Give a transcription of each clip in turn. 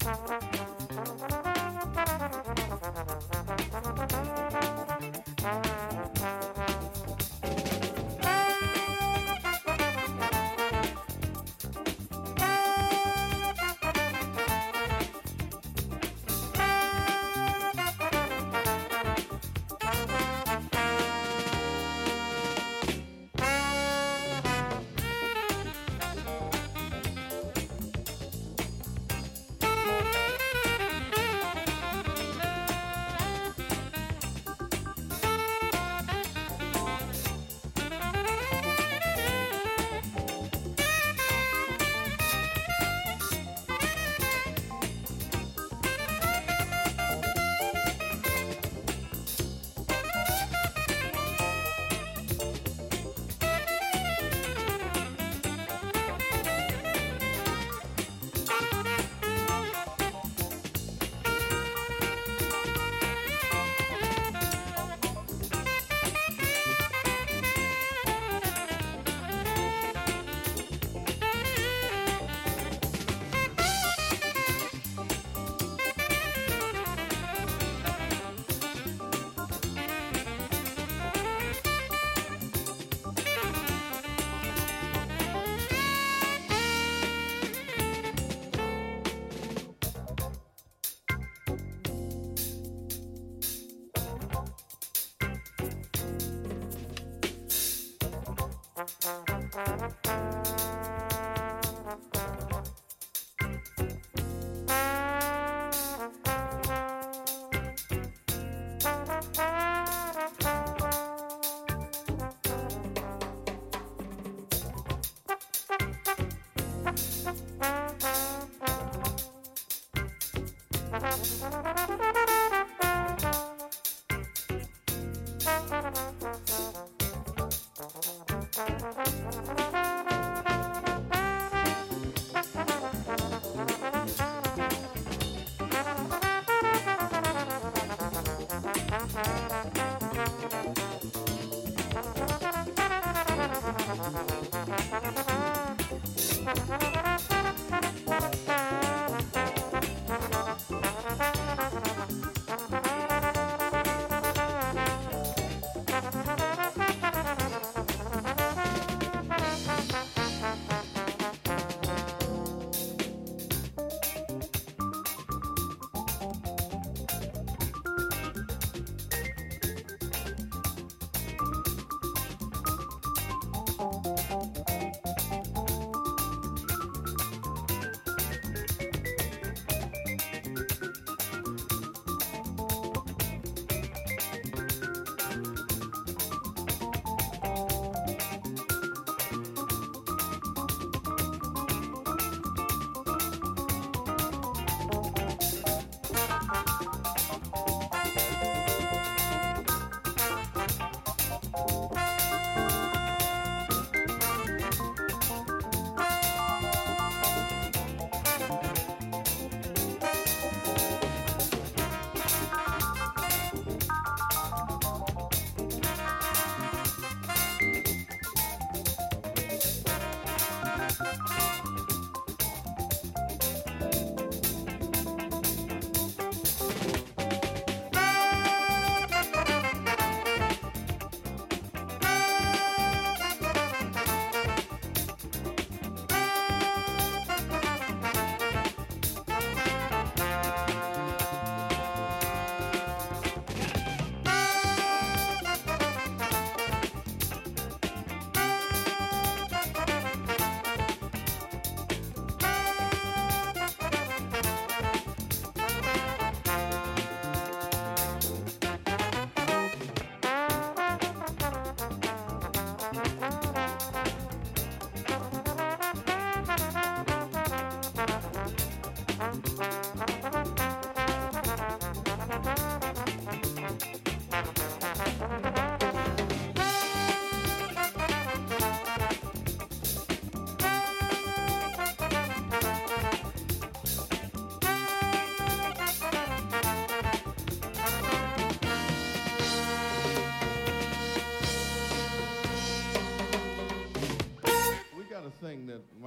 Thank you.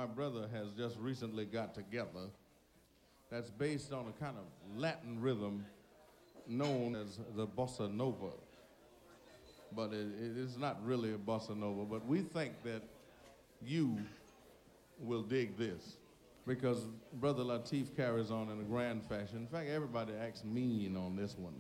My brother has just recently got together that's based on a kind of Latin rhythm known as the bossa nova. But it, it is not really a bossa nova, but we think that you will dig this because Brother Lateef carries on in a grand fashion. In fact, everybody acts mean on this one.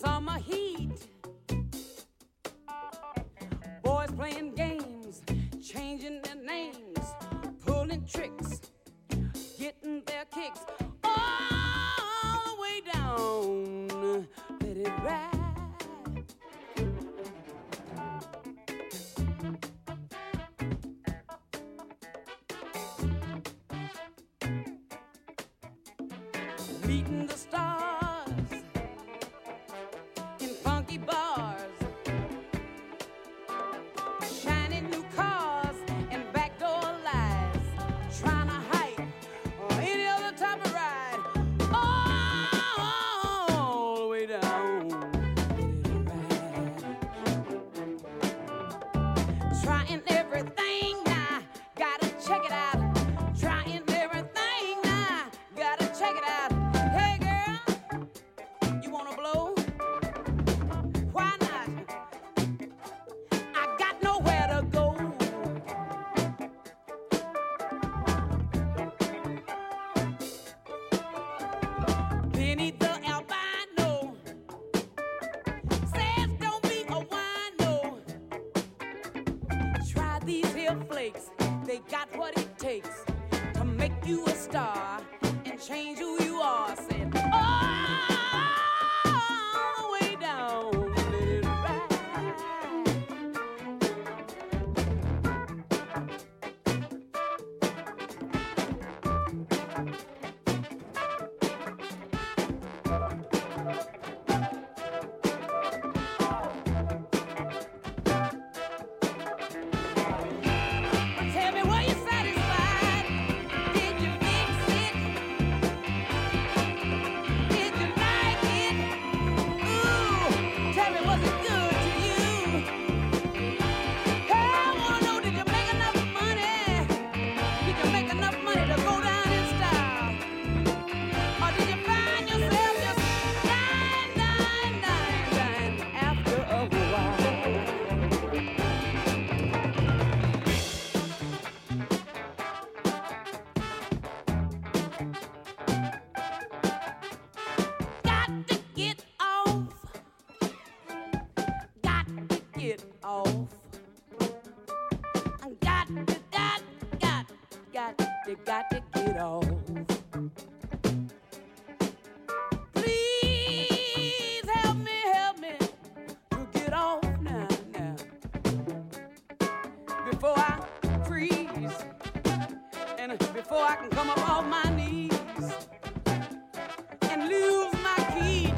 summer heat. Boys playing games, changing their names, pulling tricks, getting their kicks. takes to make you a star.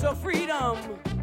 to freedom.